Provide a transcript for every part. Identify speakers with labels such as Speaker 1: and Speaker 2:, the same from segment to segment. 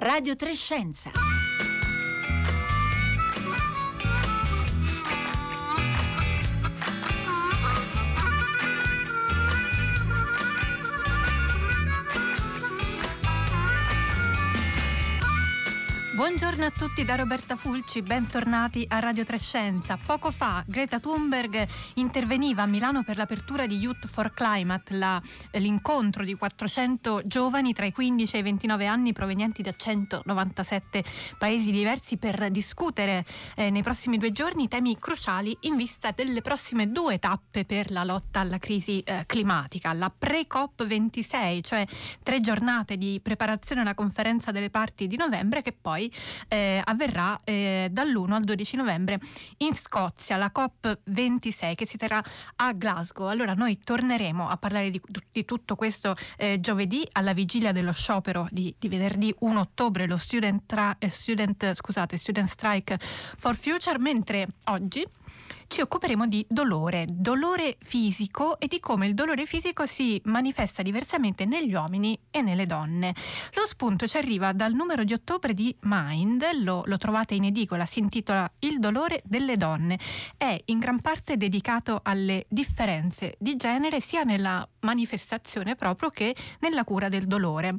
Speaker 1: Radio Trescenza.
Speaker 2: Buongiorno a tutti da Roberta Fulci, bentornati a Radio Trescenza. Poco fa Greta Thunberg interveniva a Milano per l'apertura di Youth for Climate, la, l'incontro di 400 giovani tra i 15 e i 29 anni provenienti da 197 paesi diversi per discutere eh, nei prossimi due giorni temi cruciali in vista delle prossime due tappe per la lotta alla crisi eh, climatica. La pre-COP26, cioè tre giornate di preparazione alla conferenza delle parti di novembre che poi eh, avverrà eh, dall'1 al 12 novembre in Scozia, la COP26 che si terrà a Glasgow. Allora noi torneremo a parlare di, di tutto questo eh, giovedì alla vigilia dello sciopero di, di venerdì 1 ottobre, lo student, tra, eh, student, scusate, student Strike for Future, mentre oggi ci occuperemo di dolore, dolore fisico e di come il dolore fisico si manifesta diversamente negli uomini e nelle donne. Lo spunto ci arriva dal numero di ottobre di Mind, lo, lo trovate in edicola, si intitola Il dolore delle donne. È in gran parte dedicato alle differenze di genere sia nella manifestazione proprio che nella cura del dolore.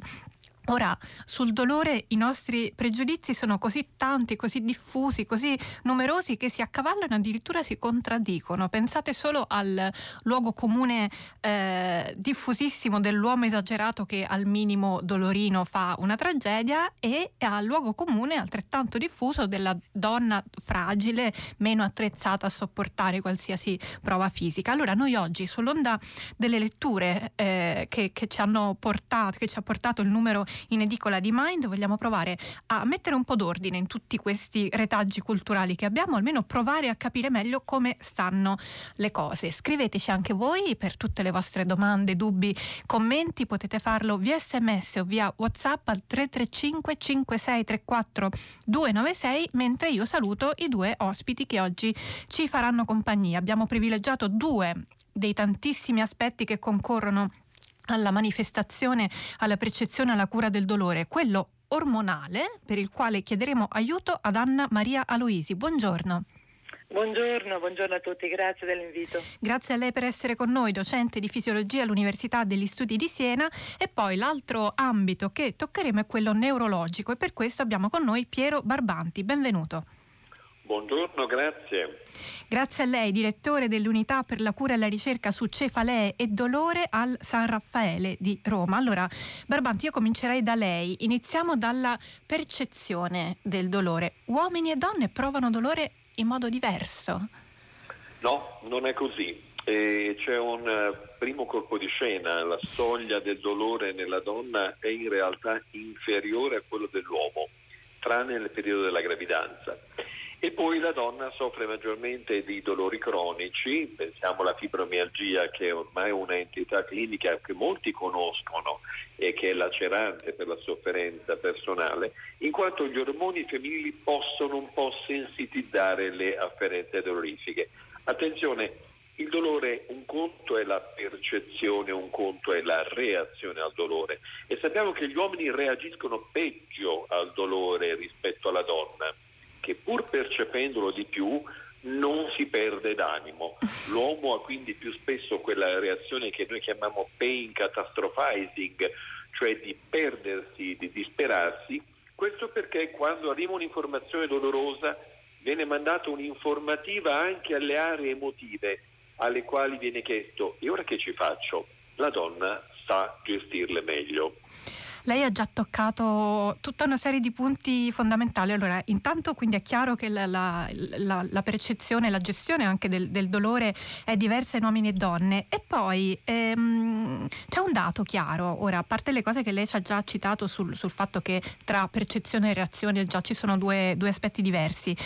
Speaker 2: Ora, sul dolore i nostri pregiudizi sono così tanti, così diffusi, così numerosi che si accavallano e addirittura si contraddicono. Pensate solo al luogo comune eh, diffusissimo dell'uomo esagerato che al minimo dolorino fa una tragedia e al luogo comune altrettanto diffuso della donna fragile, meno attrezzata a sopportare qualsiasi prova fisica. Allora, noi oggi sull'onda delle letture eh, che, che, ci hanno portato, che ci ha portato il numero in edicola di Mind, vogliamo provare a mettere un po' d'ordine in tutti questi retaggi culturali che abbiamo, almeno provare a capire meglio come stanno le cose. Scriveteci anche voi per tutte le vostre domande, dubbi, commenti, potete farlo via sms o via whatsapp al 335 5634 296 mentre io saluto i due ospiti che oggi ci faranno compagnia. Abbiamo privilegiato due dei tantissimi aspetti che concorrono alla manifestazione, alla percezione, alla cura del dolore, quello ormonale per il quale chiederemo aiuto ad Anna Maria Aloisi. Buongiorno.
Speaker 3: Buongiorno, buongiorno, a tutti, grazie dell'invito.
Speaker 2: Grazie a lei per essere con noi, docente di fisiologia all'Università degli Studi di Siena e poi l'altro ambito che toccheremo è quello neurologico e per questo abbiamo con noi Piero Barbanti. Benvenuto.
Speaker 4: Buongiorno, grazie.
Speaker 2: Grazie a lei, direttore dell'unità per la cura e la ricerca su cefalee e dolore al San Raffaele di Roma. Allora, Barbanti, io comincerei da lei. Iniziamo dalla percezione del dolore. Uomini e donne provano dolore in modo diverso?
Speaker 4: No, non è così. E c'è un eh, primo colpo di scena, la soglia del dolore nella donna è in realtà inferiore a quello dell'uomo, tranne nel periodo della gravidanza. E poi la donna soffre maggiormente di dolori cronici, pensiamo alla fibromialgia che è ormai un'entità clinica che molti conoscono e che è lacerante per la sofferenza personale, in quanto gli ormoni femminili possono un po' sensitizzare le afferenze dolorifiche. Attenzione, il dolore, un conto è la percezione, un conto è la reazione al dolore e sappiamo che gli uomini reagiscono peggio al dolore rispetto alla donna che pur percependolo di più non si perde d'animo. L'uomo ha quindi più spesso quella reazione che noi chiamiamo pain catastrophizing, cioè di perdersi, di disperarsi. Questo perché quando arriva un'informazione dolorosa viene mandata un'informativa anche alle aree emotive alle quali viene chiesto e ora che ci faccio? La donna sa gestirle meglio.
Speaker 2: Lei ha già toccato tutta una serie di punti fondamentali. Allora, intanto quindi è chiaro che la, la, la, la percezione, la gestione anche del, del, dolore è diversa in uomini e donne. E poi ehm, c'è un dato chiaro, ora, a parte le cose che lei ci ha già citato sul, sul fatto che tra percezione e reazione già ci sono due, due aspetti diversi,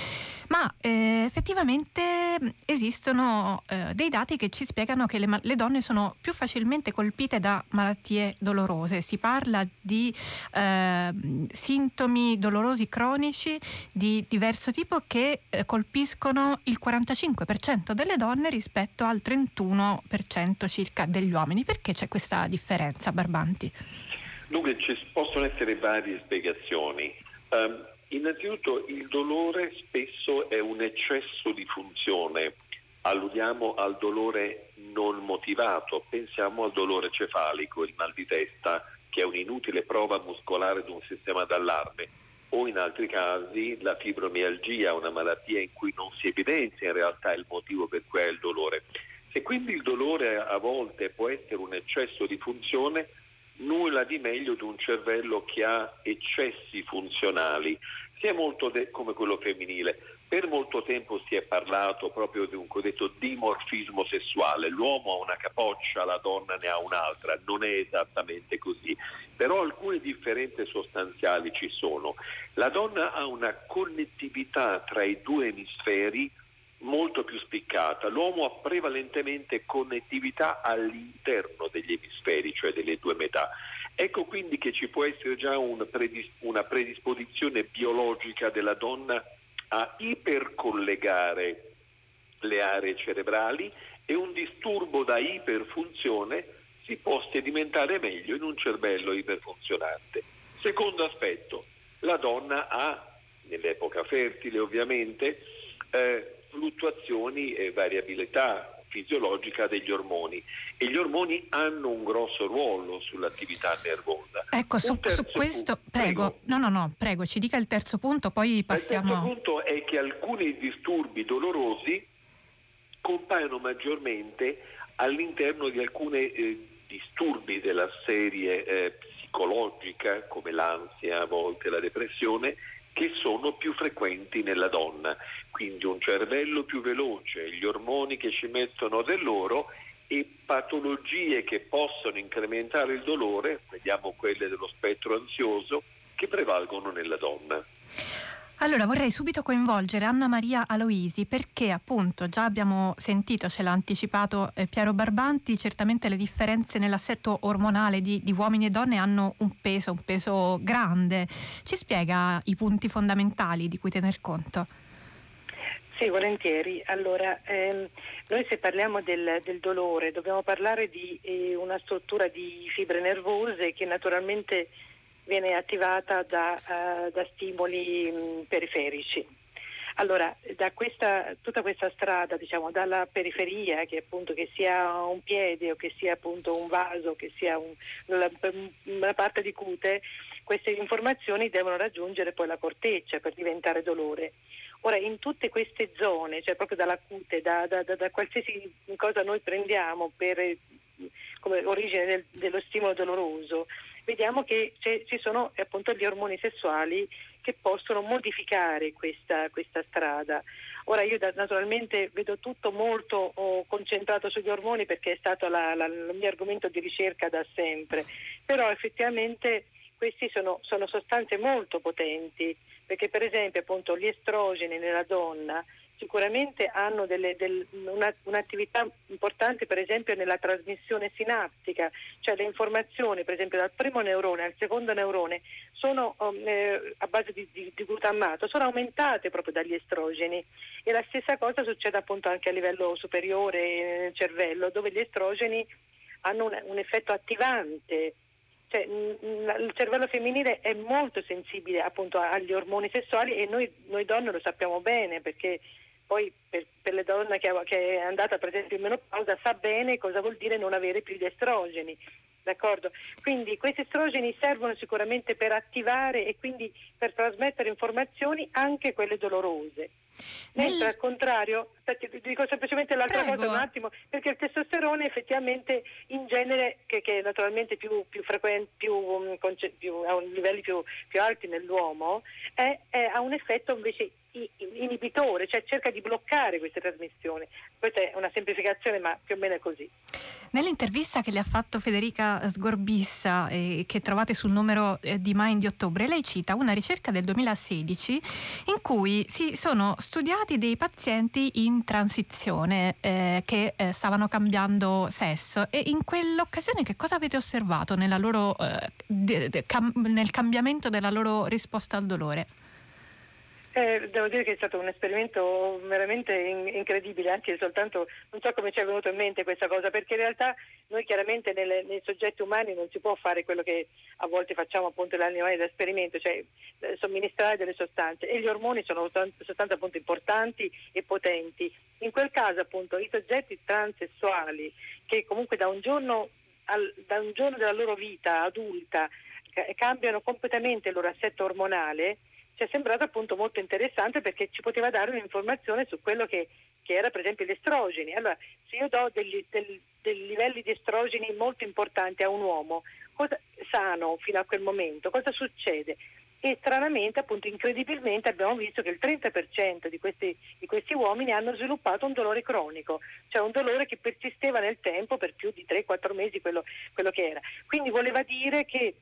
Speaker 2: ma eh, effettivamente esistono eh, dei dati che ci spiegano che le, le donne sono più facilmente colpite da malattie dolorose. Si parla di eh, sintomi dolorosi cronici di diverso tipo che eh, colpiscono il 45% delle donne rispetto al 31% circa degli uomini. Perché c'è questa differenza, Barbanti?
Speaker 4: Dunque ci possono essere varie spiegazioni. Um, innanzitutto il dolore spesso è un eccesso di funzione, alludiamo al dolore non motivato, pensiamo al dolore cefalico, il mal di testa, che è un'inutile prova muscolare di un sistema d'allarme, o in altri casi la fibromialgia, una malattia in cui non si evidenzia in realtà il motivo per cui è il dolore. Se quindi il dolore a volte può essere un eccesso di funzione, nulla di meglio di un cervello che ha eccessi funzionali, sia molto de- come quello femminile. Per molto tempo si è parlato proprio di un cosiddetto dimorfismo sessuale, l'uomo ha una capoccia, la donna ne ha un'altra, non è esattamente così, però alcune differenze sostanziali ci sono. La donna ha una connettività tra i due emisferi molto più spiccata. L'uomo ha prevalentemente connettività all'interno degli emisferi, cioè delle due metà. Ecco quindi che ci può essere già un predis- una predisposizione biologica della donna a ipercollegare le aree cerebrali e un disturbo da iperfunzione si può sedimentare meglio in un cervello iperfunzionante. Secondo aspetto, la donna ha, nell'epoca fertile ovviamente, eh, fluttuazioni e variabilità fisiologica degli ormoni. E gli ormoni hanno un grosso ruolo sull'attività nervosa.
Speaker 2: Ecco, su, su questo, punto, prego, prego, no, no, no, prego, ci dica il terzo punto, poi passiamo...
Speaker 4: Il terzo punto è che alcuni disturbi dolorosi compaiono maggiormente all'interno di alcuni eh, disturbi della serie eh, psicologica, come l'ansia, a volte la depressione, che sono più frequenti nella donna. Quindi un cervello più veloce, gli ormoni che ci mettono del loro e patologie che possono incrementare il dolore, vediamo quelle dello spettro ansioso, che prevalgono nella donna.
Speaker 2: Allora vorrei subito coinvolgere Anna Maria Aloisi perché appunto già abbiamo sentito, ce l'ha anticipato eh, Piero Barbanti, certamente le differenze nell'assetto ormonale di, di, uomini e donne hanno un peso, un peso grande. Ci spiega i punti fondamentali di cui tener conto?
Speaker 3: Sì, volentieri. Allora, ehm, noi se parliamo del, del, dolore dobbiamo parlare di eh, una struttura di fibre nervose che naturalmente viene attivata da, uh, da stimoli mh, mm, periferici. Allora, da questa, tutta questa strada, diciamo, dalla periferia, che appunto che sia un piede o che sia appunto un vaso, che sia un, una, una parte di cute, queste informazioni devono raggiungere poi la corteccia per diventare dolore. Ora, in tutte queste zone, cioè proprio dalla cute, da, da, da, da qualsiasi cosa noi prendiamo per, come origine del, dello stimolo doloroso, vediamo che ci sono appunto gli ormoni sessuali che possono modificare questa, questa strada. Ora io da, naturalmente vedo tutto molto oh, concentrato sugli ormoni perché è stato la, la, il mio argomento di ricerca da sempre, però effettivamente questi sono, sono sostanze molto potenti perché per esempio appunto gli estrogeni nella donna sicuramente hanno delle, del, una, un'attività importante per esempio nella trasmissione sinaptica, cioè le informazioni per esempio dal primo neurone al secondo neurone sono um, eh, a base di, di, di, glutammato, sono aumentate proprio dagli estrogeni. E la stessa cosa succede appunto anche a livello superiore nel cervello dove gli estrogeni hanno un, un effetto attivante. Cioè, il cervello femminile è molto sensibile appunto agli ormoni sessuali e noi, noi donne lo sappiamo bene perché poi per, per le donne che, che, è andata per esempio in menopausa sa bene cosa vuol dire non avere più gli estrogeni. D'accordo? Quindi questi estrogeni servono sicuramente per attivare e quindi per trasmettere informazioni anche quelle dolorose. Mentre Nel... al contrario, aspetta, dico semplicemente l'altra Prego. cosa un attimo, perché il testosterone effettivamente in genere, che, che è naturalmente più, più frequente, più, um, più, a livelli più, più alti nell'uomo, è, è, ha un effetto invece inibitore, cioè cerca di bloccare queste trasmissioni. Questa è una semplificazione, ma più o meno è così.
Speaker 2: Nell'intervista che le ha fatto Federica Sgorbissa, eh, che trovate sul numero eh, di Mind di ottobre, lei cita una ricerca del 2016 in cui si sono studiati dei pazienti in transizione eh, che eh, stavano cambiando sesso e in quell'occasione che cosa avete osservato loro, eh, de, de, cam, nel cambiamento della loro risposta al dolore?
Speaker 3: Eh, devo dire che è stato un esperimento veramente in- incredibile, anche soltanto non so come ci è venuto in mente questa cosa, perché in realtà noi chiaramente nelle, nei soggetti umani non si può fare quello che a volte facciamo appunto negli animali da esperimento, cioè eh, somministrare delle sostanze e gli ormoni sono sostanze appunto importanti e potenti. In quel caso appunto i soggetti transessuali che comunque da un giorno, al, da un giorno della loro vita adulta cambiano completamente il loro assetto ormonale, ci è sembrato appunto molto interessante perché ci poteva dare un'informazione su quello che, che era per esempio gli estrogeni. Allora, se io do degli, del, dei livelli di estrogeni molto importanti a un uomo cosa, sano fino a quel momento, cosa succede? E stranamente, appunto, incredibilmente abbiamo visto che il 30% di questi, di questi, uomini hanno sviluppato un dolore cronico, cioè un dolore che persisteva nel tempo per più di 3-4 mesi, quello, quello che era. Quindi voleva dire che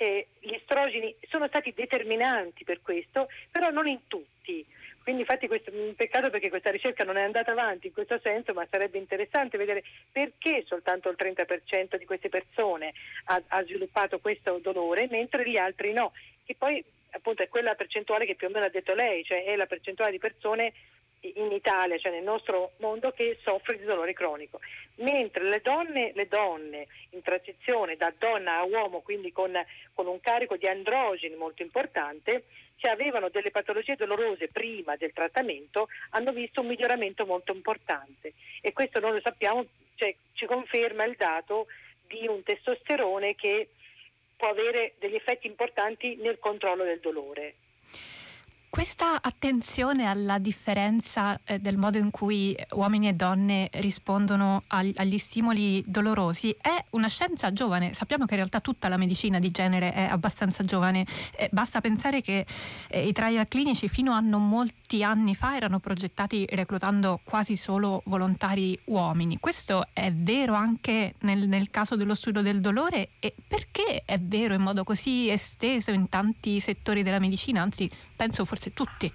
Speaker 3: eh, gli estrogeni sono stati determinanti per questo, però non in tutti. Quindi infatti questo è un peccato perché questa ricerca non è andata avanti in questo senso, ma sarebbe interessante vedere perché soltanto il 30% di queste persone ha, ha sviluppato questo dolore, mentre gli altri no. Che poi appunto è quella percentuale che più o meno ha detto lei, cioè è la percentuale di persone in Italia, cioè nel nostro mondo, che soffre di dolore cronico. Mentre le donne, le donne in transizione da donna a uomo, quindi con, con un carico di androgeni molto importante, che avevano delle patologie dolorose prima del trattamento, hanno visto un miglioramento molto importante. E questo noi lo sappiamo, cioè, ci conferma il dato di un testosterone che può avere degli effetti importanti nel controllo del dolore.
Speaker 2: Questa attenzione alla differenza eh, del modo in cui uomini e donne rispondono ag- agli stimoli dolorosi è una scienza giovane. Sappiamo che in realtà tutta la medicina di genere è abbastanza giovane. Eh, basta pensare che eh, i trial clinici fino a non molti anni fa erano progettati reclutando quasi solo volontari uomini. Questo è vero anche nel, nel caso dello studio del dolore e perché è vero in modo così esteso in tanti settori della medicina, anzi penso forse tutti.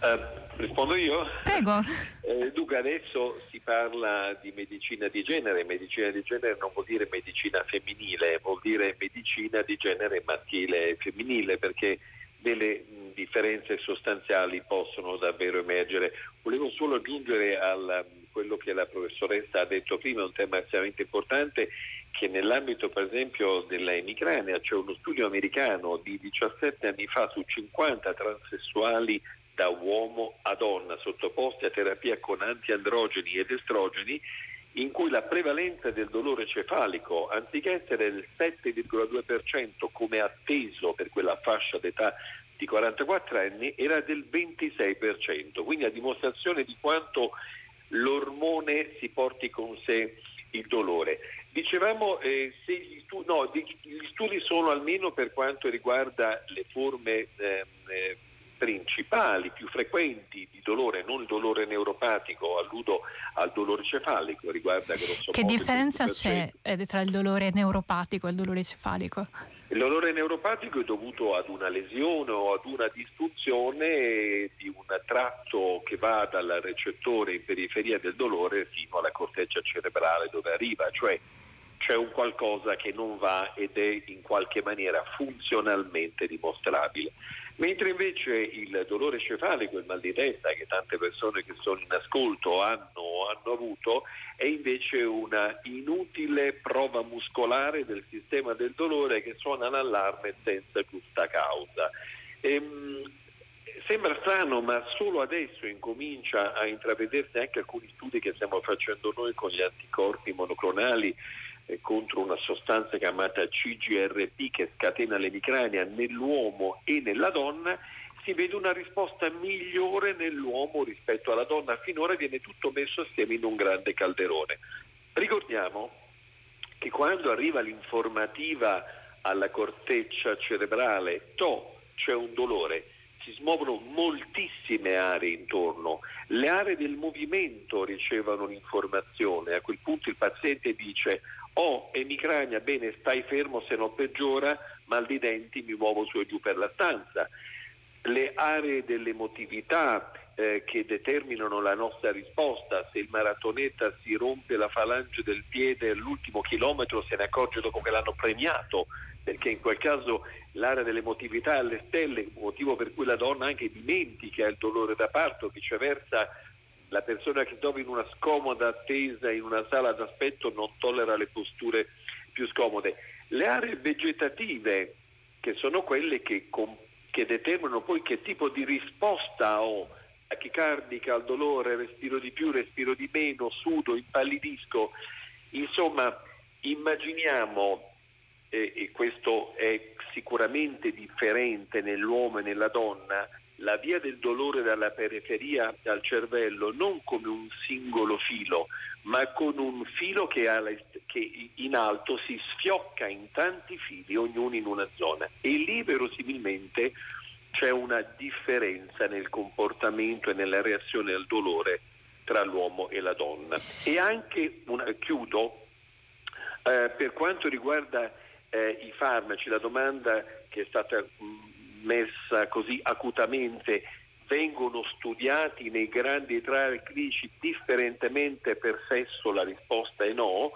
Speaker 4: Uh, rispondo io?
Speaker 2: Prego.
Speaker 4: Eh, dunque adesso si parla di medicina di genere, medicina di genere non vuol dire medicina femminile, vuol dire medicina di genere maschile e femminile perché delle differenze sostanziali possono davvero emergere. Volevo solo aggiungere a quello che la professoressa ha detto prima, un tema estremamente importante, che nell'ambito per esempio dell'emicrania c'è uno studio americano di 17 anni fa su 50 transessuali da uomo a donna sottoposti a terapia con antiandrogeni ed estrogeni in cui la prevalenza del dolore cefalico, anziché essere del 7,2% come atteso per quella fascia d'età di 44 anni, era del 26%, quindi a dimostrazione di quanto l'ormone si porti con sé il dolore. Dicevamo eh, se gli, studi, no, gli, studi sono almeno per quanto riguarda le forme eh, eh, principali, più frequenti di dolore, non il dolore neuropatico, alludo al dolore cefalico, riguarda grosso
Speaker 2: Che differenza c'è eh, tra il dolore neuropatico e il dolore cefalico?
Speaker 4: Il dolore neuropatico è dovuto ad una lesione o ad una disfunzione di un tratto che va dal recettore in periferia del dolore fino alla corteccia cerebrale dove arriva, cioè c'è un qualcosa che non va ed è in qualche maniera funzionalmente dimostrabile. Mentre invece il dolore cefalico, il mal di testa che tante persone che sono in ascolto hanno hanno avuto, è invece una inutile prova muscolare del sistema del dolore che suona l'allarme senza giusta causa. Ehm, sembra strano, ma solo adesso incomincia a intravedersi anche alcuni studi che stiamo facendo noi con gli anticorpi monoclonali contro una sostanza chiamata CGRP che scatena l'emicrania nell'uomo e nella donna, si vede una risposta migliore nell'uomo rispetto alla donna. Finora viene tutto messo assieme in un grande calderone. Ricordiamo che quando arriva l'informativa alla corteccia cerebrale, to, c'è un dolore, si smuovono moltissime aree intorno, le aree del movimento ricevono l'informazione, a quel punto il paziente dice ho emicrania, bene stai fermo se non peggiora, mal di denti mi muovo su e giù per la stanza. Le aree dell'emotività, eh, che determinano la nostra risposta. Se il maratoneta si rompe la falange del piede all'ultimo chilometro se ne accorge dopo che l'hanno premiato, perché in quel caso l'area dell'emotività alle stelle, motivo per cui la donna anche dimentica il dolore da parto, viceversa la persona che trova in una scomoda attesa in una sala d'aspetto non tollera le posture più scomode. Le aree vegetative, che sono quelle che, che determinano poi che tipo di risposta ho, tachicardica al dolore, respiro di più, respiro di meno, sudo, impallidisco, insomma immaginiamo, eh, e questo è sicuramente differente nell'uomo e nella donna, la via del dolore dalla periferia al cervello non come un singolo filo, ma con un filo che, in alto si sfiocca in tanti fili, ognuno in una zona. E lì verosimilmente c'è una differenza nel comportamento e nella reazione al dolore tra l'uomo e la donna. E anche, una, chiudo, eh, per quanto riguarda eh, i farmaci, la domanda che è stata mh, mm, messa così acutamente, vengono studiati nei grandi trial clinici differentemente per sesso, la risposta è no,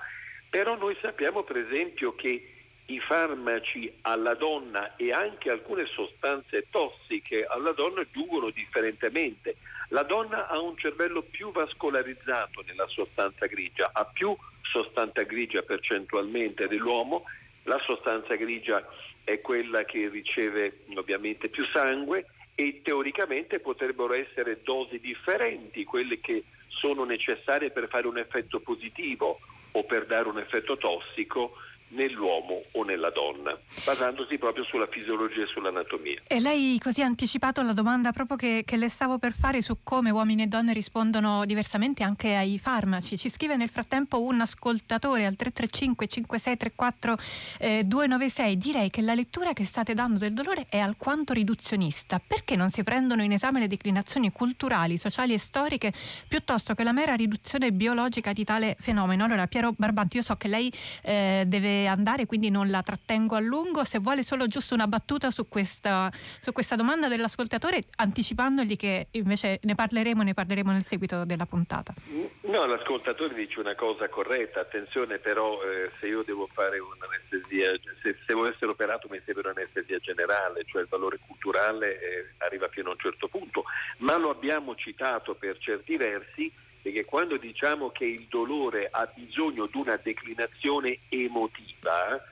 Speaker 4: però noi sappiamo per esempio che i farmaci alla donna e anche alcune sostanze tossiche alla donna giungono differentemente. La donna ha un cervello più vascolarizzato nella sostanza grigia, ha più sostanza grigia percentualmente dell'uomo, la sostanza grigia è quella che riceve ovviamente più sangue e teoricamente potrebbero essere dosi differenti, quelle che sono necessarie per fare un effetto positivo o per dare un effetto tossico nell'uomo o nella donna, basandosi proprio sulla fisiologia e sull'anatomia.
Speaker 2: E lei così ha anticipato la domanda proprio che, che, le stavo per fare su come uomini e donne rispondono diversamente anche ai farmaci. Ci scrive nel frattempo un ascoltatore al 335 5634 eh, 296. Direi che la lettura che state dando del dolore è alquanto riduzionista. Perché non si prendono in esame le declinazioni culturali, sociali e storiche piuttosto che la mera riduzione biologica di tale fenomeno? Allora, Piero Barbanti, io so che lei eh, deve andare, quindi non la trattengo a lungo. Se vuole solo giusto una battuta su questa, su questa domanda dell'ascoltatore, anticipandogli che invece ne parleremo, ne parleremo nel seguito della puntata.
Speaker 4: No, l'ascoltatore dice una cosa corretta, attenzione però eh, se io devo fare un'anestesia, se, se devo essere operato mi serve un'anestesia generale, cioè il valore culturale eh, arriva fino a un certo punto, ma lo abbiamo citato per certi versi perché quando diciamo che il dolore ha bisogno di una declinazione emotiva,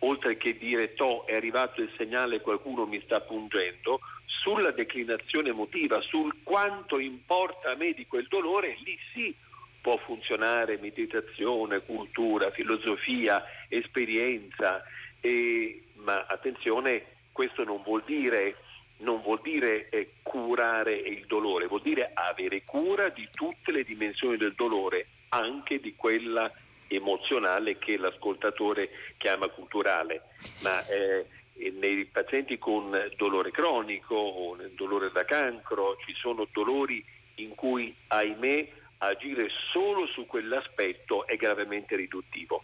Speaker 4: oltre che dire to è arrivato il segnale qualcuno mi sta pungendo, sulla declinazione emotiva, sul quanto importa a me di quel dolore, lì sì può funzionare meditazione, cultura, filosofia, esperienza, e, ma attenzione, questo non vuol dire non vuol dire eh, curare il dolore, vuol dire avere cura di tutte le dimensioni del dolore, anche di quella emozionale che l'ascoltatore chiama culturale. Ma eh, nei pazienti con dolore cronico o nel dolore da cancro ci sono dolori in cui, ahimè, agire solo su quell'aspetto è gravemente riduttivo.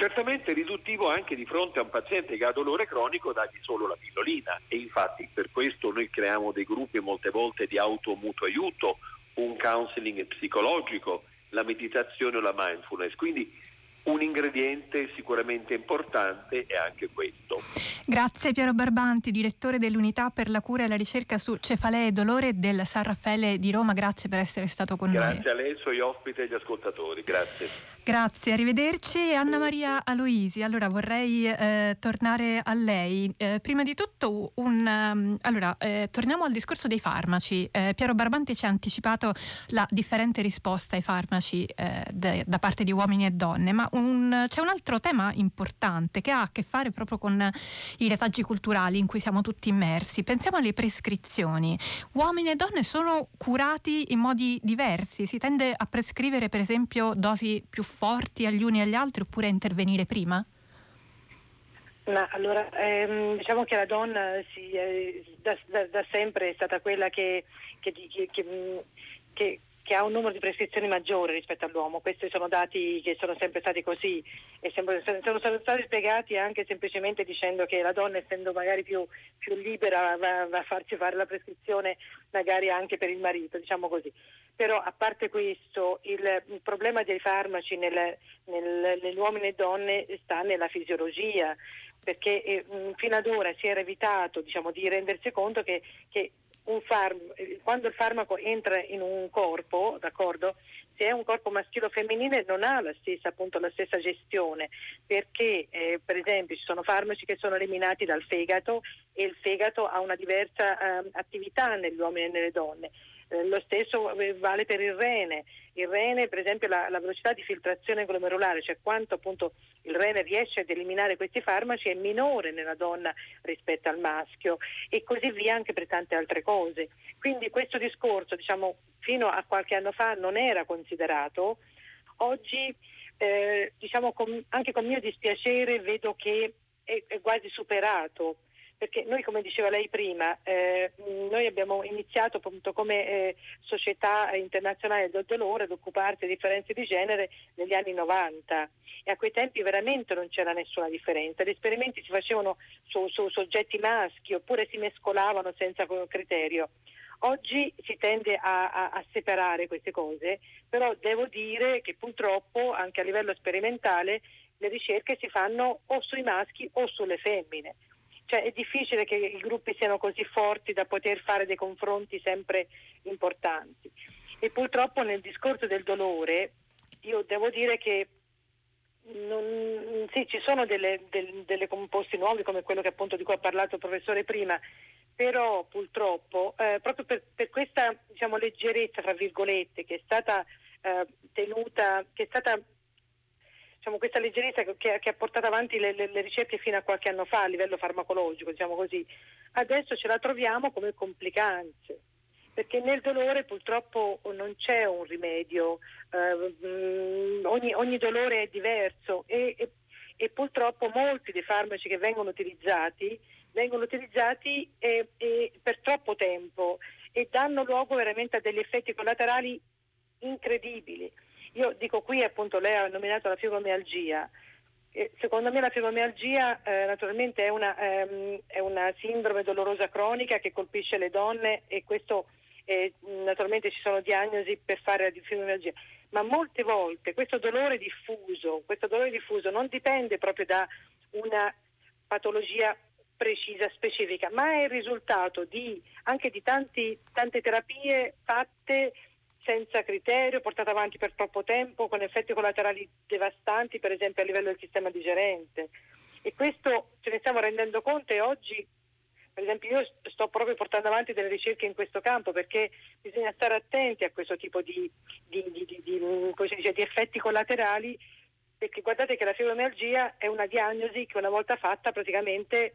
Speaker 4: Certamente riduttivo anche di fronte a un paziente che ha dolore cronico dargli solo la pillolina e infatti per questo noi creiamo dei gruppi molte volte di automutuo aiuto, un counseling psicologico, la meditazione o la mindfulness. Quindi un ingrediente sicuramente importante è anche questo.
Speaker 2: Grazie Piero Barbanti, direttore dell'unità per la cura e la ricerca su cefalee e dolore del San Raffaele di Roma. Grazie per essere stato con
Speaker 4: Grazie
Speaker 2: noi.
Speaker 4: Grazie a lei, suoi ospiti e agli ascoltatori. Grazie.
Speaker 2: Grazie, arrivederci. Anna Maria Aloisi, allora vorrei eh, tornare a lei. Eh, prima di tutto, un, um, allora, eh, torniamo al discorso dei farmaci. Eh, Piero Barbanti ci ha anticipato la differente risposta ai farmaci eh, de, da parte di uomini e donne, ma un, c'è un altro tema importante che ha a che fare proprio con i retaggi culturali in cui siamo tutti immersi. Pensiamo alle prescrizioni. Uomini e donne sono curati in modi diversi. Si tende a prescrivere, per esempio, dosi più forti agli uni e agli altri oppure a intervenire prima?
Speaker 3: No, allora, ehm, diciamo che la donna si, eh, da, da, da, sempre è stata quella che, che, che, che che ha un numero di prescrizioni maggiore rispetto all'uomo. Questi sono dati che sono sempre stati così e sono stati spiegati anche semplicemente dicendo che la donna essendo magari più, più libera va, va, a farci fare la prescrizione magari anche per il marito, diciamo così. Però a parte questo il, il problema dei farmaci nel, nel, negli uomini e donne sta nella fisiologia perché eh, fino ad ora si era evitato diciamo, di rendersi conto che, che farm- quando il farmaco entra in un corpo, d'accordo? Se è un corpo maschile o femminile non ha la stessa, appunto, la stessa gestione, perché eh, per esempio ci sono farmaci che sono eliminati dal fegato e il fegato ha una diversa eh, attività negli uomini e nelle donne. Eh, lo stesso eh, vale per il rene. Il rene, per esempio, la, la, velocità di filtrazione glomerulare, cioè quanto appunto il rene riesce ad eliminare questi farmaci, è minore nella donna rispetto al maschio e così via anche per tante altre cose. Quindi questo discorso, diciamo, fino a qualche anno fa non era considerato. Oggi, eh, diciamo, con, anche con mio dispiacere, vedo che è, è quasi superato perché noi come diceva lei prima, eh, noi abbiamo iniziato appunto come eh, società internazionale del dolore ad occuparsi di differenze di genere negli anni 90 e a quei tempi veramente non c'era nessuna differenza, gli esperimenti si facevano su, su soggetti maschi oppure si mescolavano senza criterio. Oggi si tende a, a, a, separare queste cose, però devo dire che purtroppo anche a livello sperimentale le ricerche si fanno o sui maschi o sulle femmine. Cioè è difficile che i gruppi siano così forti da poter fare dei confronti sempre importanti. E purtroppo nel discorso del dolore io devo dire che non, sì, ci sono delle, del, delle composti nuovi come quello che appunto di cui ha parlato il professore prima, però purtroppo eh, proprio per, per questa diciamo, leggerezza, fra virgolette, che è stata eh, tenuta, che è stata diciamo, questa leggerezza che, che, ha portato avanti le, le, le, ricerche fino a qualche anno fa a livello farmacologico, diciamo così, adesso ce la troviamo come complicanze. Perché nel dolore purtroppo non c'è un rimedio, eh, ogni, ogni, dolore è diverso e, e, e, purtroppo molti dei farmaci che vengono utilizzati vengono utilizzati eh, eh, per troppo tempo e danno luogo veramente a degli effetti collaterali incredibili. Io dico qui appunto lei ha nominato la fibromialgia. Secondo me la fibromialgia eh, naturalmente è una, ehm, è una, sindrome dolorosa cronica che colpisce le donne e questo eh, naturalmente ci sono diagnosi per fare la fibromialgia, ma molte volte questo dolore diffuso, questo dolore diffuso non dipende proprio da una patologia precisa, specifica, ma è il risultato di, anche di tanti, tante terapie fatte senza criterio, portata avanti per troppo tempo, con effetti collaterali devastanti, per esempio a livello del sistema digerente. E questo ce ne stiamo rendendo conto e oggi, per esempio, io sto proprio portando avanti delle ricerche in questo campo perché bisogna stare attenti a questo tipo di, di, di, dice, di effetti collaterali perché guardate che la fibromialgia è una diagnosi che una volta fatta praticamente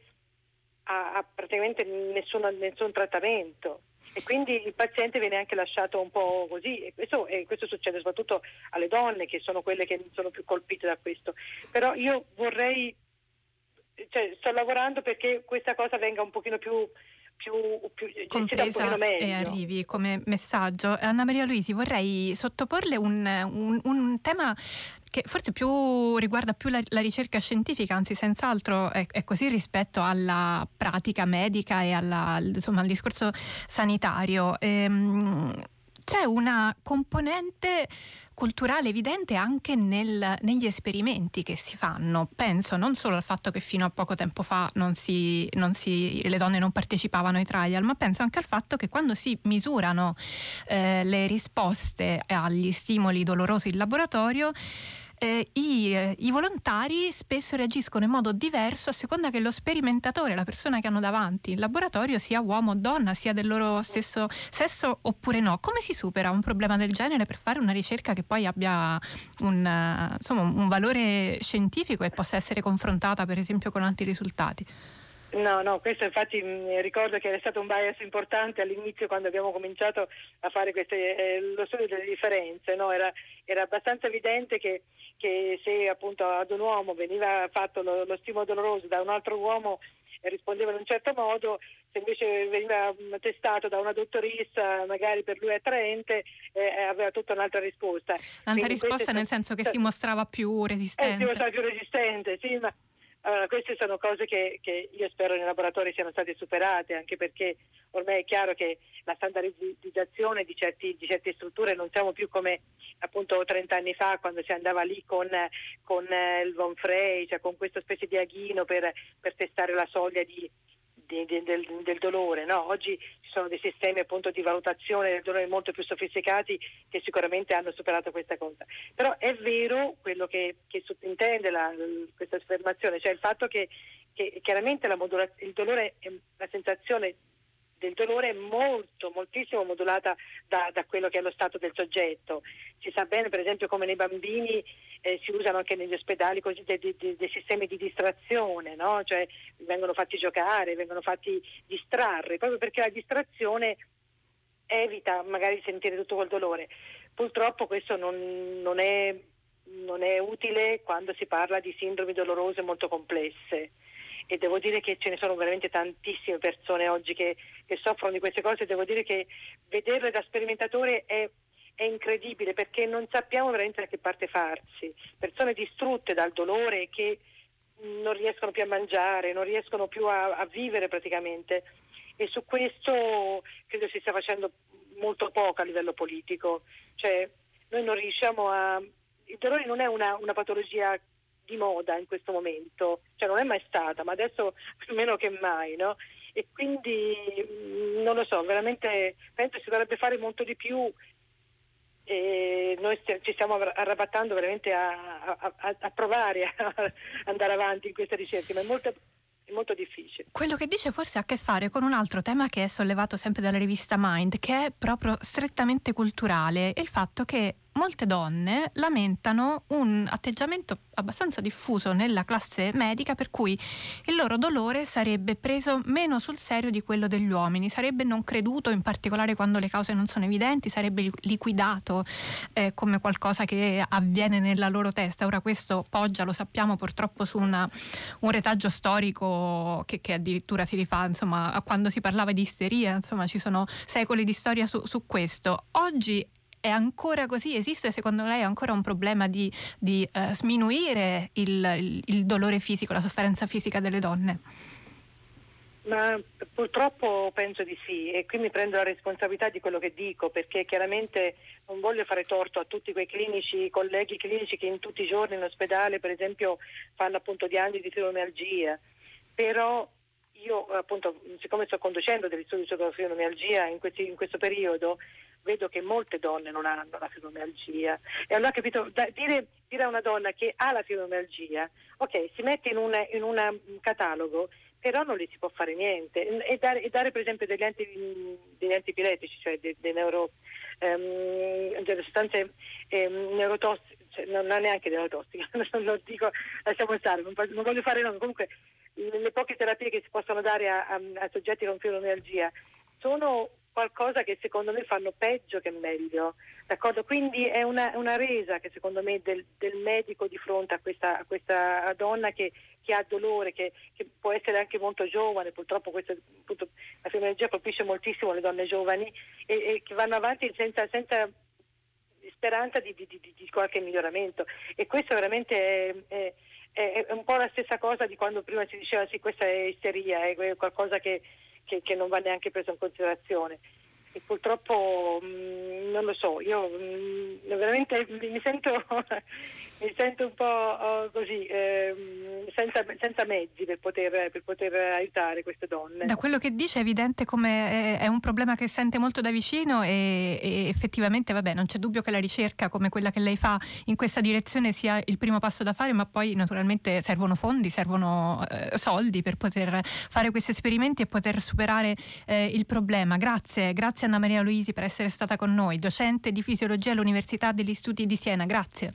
Speaker 3: ha, ha praticamente nessun, nessun trattamento e quindi il paziente viene anche lasciato un po' così e questo, e questo, succede soprattutto alle donne che sono quelle che sono più colpite da questo. Però io vorrei, cioè, sto lavorando perché questa cosa venga un pochino più più, più
Speaker 2: compresa e arrivi come messaggio. Anna Maria Luisi, vorrei sottoporle un, un, un tema che forse più riguarda più la, la ricerca scientifica, anzi senz'altro è, è, così rispetto alla pratica medica e alla, insomma, al discorso sanitario. Ehm, c'è una componente culturale evidente anche nel, negli esperimenti che si fanno. Penso non solo al fatto che fino a poco tempo fa non si, non si, le donne non partecipavano ai trial, ma penso anche al fatto che quando si misurano eh, le risposte agli stimoli dolorosi in laboratorio, eh, i, i, volontari spesso reagiscono in modo diverso a seconda che lo sperimentatore, la persona che hanno davanti in laboratorio, sia uomo o donna, sia del loro stesso sesso oppure no. Come si supera un problema del genere per fare una ricerca che poi abbia un, insomma, un valore scientifico e possa essere confrontata per esempio con altri risultati?
Speaker 3: No, no, questo infatti ricordo che è stato un bias importante all'inizio quando abbiamo cominciato a fare queste, eh, lo studio delle differenze, no? era, era, abbastanza evidente che, che, se appunto ad un uomo veniva fatto lo, lo stimolo doloroso da un altro uomo rispondeva in un certo modo, se invece veniva testato da una dottoressa, magari per lui attraente, eh, aveva tutta un'altra risposta.
Speaker 2: Un'altra risposta nel senso che si mostrava più resistente.
Speaker 3: Eh, si mostrava più resistente, sì, ma allora, queste sono cose che, che, io spero nei laboratori siano state superate, anche perché ormai è chiaro che la standardizzazione di, certi, di certe strutture non siamo più come appunto 30 anni fa quando si andava lì con, con il Von Frey, cioè con questa specie di aghino per, per testare la soglia di, di, di, del, del, dolore. No? Oggi ci sono dei sistemi appunto, di valutazione del dolore molto più sofisticati che sicuramente hanno superato questa cosa. Però è vero quello che, che sottintende la, questa affermazione, cioè il fatto che, che chiaramente il dolore, la sensazione del dolore è molto, moltissimo modulata da, da, quello che è lo stato del soggetto. Si sa bene per esempio come nei bambini eh, si usano anche negli ospedali così dei, dei, dei sistemi di distrazione, no? cioè vengono fatti giocare, vengono fatti distrarre, proprio perché la distrazione evita magari di sentire tutto quel dolore. Purtroppo questo non, non, è, non è utile quando si parla di sindromi dolorose molto complesse e devo dire che ce ne sono veramente tantissime persone oggi che, che soffrono di queste cose, devo dire che vederle da sperimentatore è, è incredibile perché non sappiamo veramente da che parte farsi, persone distrutte dal dolore che non riescono più a mangiare, non riescono più a, a vivere praticamente. E su questo credo si stia facendo molto poco a livello politico, cioè noi non riusciamo a... Il dolore non è una, una patologia di moda in questo momento, cioè non è mai stata, ma adesso meno che mai, no? E quindi mm, non lo so, veramente penso si dovrebbe fare molto di più e noi ci stiamo arrabattando veramente a, a, a, provare a andare avanti in questa ricerca, ma è molto è molto difficile.
Speaker 2: Quello che dice forse ha a che fare con un altro tema che è sollevato sempre dalla rivista Mind, che è proprio strettamente culturale, il fatto che molte donne lamentano un atteggiamento abbastanza diffuso nella classe medica per cui il loro dolore sarebbe preso meno sul serio di quello degli uomini, sarebbe non creduto in particolare quando le cause non sono evidenti, sarebbe liquidato eh, come qualcosa che avviene nella loro testa. Ora questo poggia, lo sappiamo purtroppo, su una, un retaggio storico che, che, addirittura si rifà insomma, a quando si parlava di isteria, insomma ci sono secoli di storia su, su questo. Oggi è ancora così? Esiste secondo lei ancora un problema di, di uh, sminuire il, il, il dolore fisico, la sofferenza fisica delle donne?
Speaker 3: Ma purtroppo penso di sì e qui mi prendo la responsabilità di quello che dico perché chiaramente non voglio fare torto a tutti quei clinici, colleghi clinici che in tutti i giorni in ospedale per esempio fanno appunto diagnosi di fibromialgia, però io appunto siccome sto conducendo degli studi sulla fibromialgia in, in questo periodo vedo che molte donne non hanno la fibromialgia. E allora capito, da, dire, dire, a una donna che ha la fibromialgia, ok, si mette in, una, in un catalogo, però non gli si può fare niente. E dare, e dare per esempio degli, anti, degli antipiletici, cioè dei, dei neuro, um, delle sostanze um, neurotossiche, cioè non, non neanche neurotossiche, non dico, lasciamo stare, non, non voglio fare nome, comunque le poche terapie che si possono dare a, a, a soggetti con fibromialgia sono qualcosa che secondo me fanno peggio che meglio. D'accordo? Quindi è una, una resa che secondo me del, del, medico di fronte a questa, a questa donna che, che ha dolore, che, che, può essere anche molto giovane, purtroppo questa, appunto, la fibromialgia colpisce moltissimo le donne giovani e, e che vanno avanti senza, senza speranza di, di, di, di, qualche miglioramento. E questo veramente è, è, è, un po' la stessa cosa di quando prima si diceva sì questa è isteria, è qualcosa che che, che non va neanche preso in considerazione e purtroppo mh, mm, non lo so, io mh, mm, veramente mi sento, mi sento, un po' oh, così, eh, senza, senza, mezzi per poter, per poter, aiutare queste donne.
Speaker 2: Da quello che dice è evidente come è, un problema che sente molto da vicino e, e, effettivamente vabbè, non c'è dubbio che la ricerca come quella che lei fa in questa direzione sia il primo passo da fare, ma poi naturalmente servono fondi, servono eh, soldi per poter fare questi esperimenti e poter superare eh, il problema. Grazie, grazie Anna Maria Luisi per essere stata con noi, docente di fisiologia all'Università degli Studi di Siena. Grazie.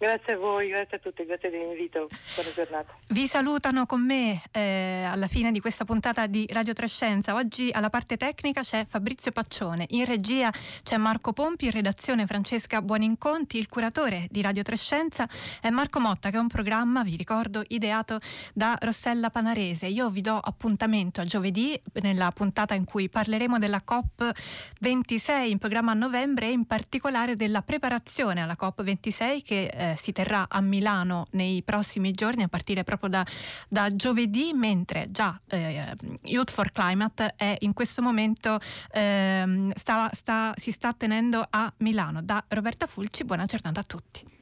Speaker 3: Grazie a voi, grazie a tutti, grazie dell'invito. Buona giornata.
Speaker 2: Vi salutano con me eh, alla fine di questa puntata di Radio Trescenza. Oggi alla parte tecnica c'è Fabrizio Paccione, in regia c'è Marco Pompi, in redazione Francesca Buoninconti, il curatore di Radio Trescenza è Marco Motta, che è un programma, vi ricordo, ideato da Rossella Panarese. Io vi do appuntamento a giovedì nella puntata in cui parleremo della COP26 in programma a novembre e in particolare della preparazione alla COP26 che eh, si terrà a Milano nei prossimi giorni a partire proprio da, da giovedì, mentre già eh, Youth for Climate è in questo momento eh, sta, sta, si sta tenendo a Milano. Da Roberta Fulci, buona giornata a tutti.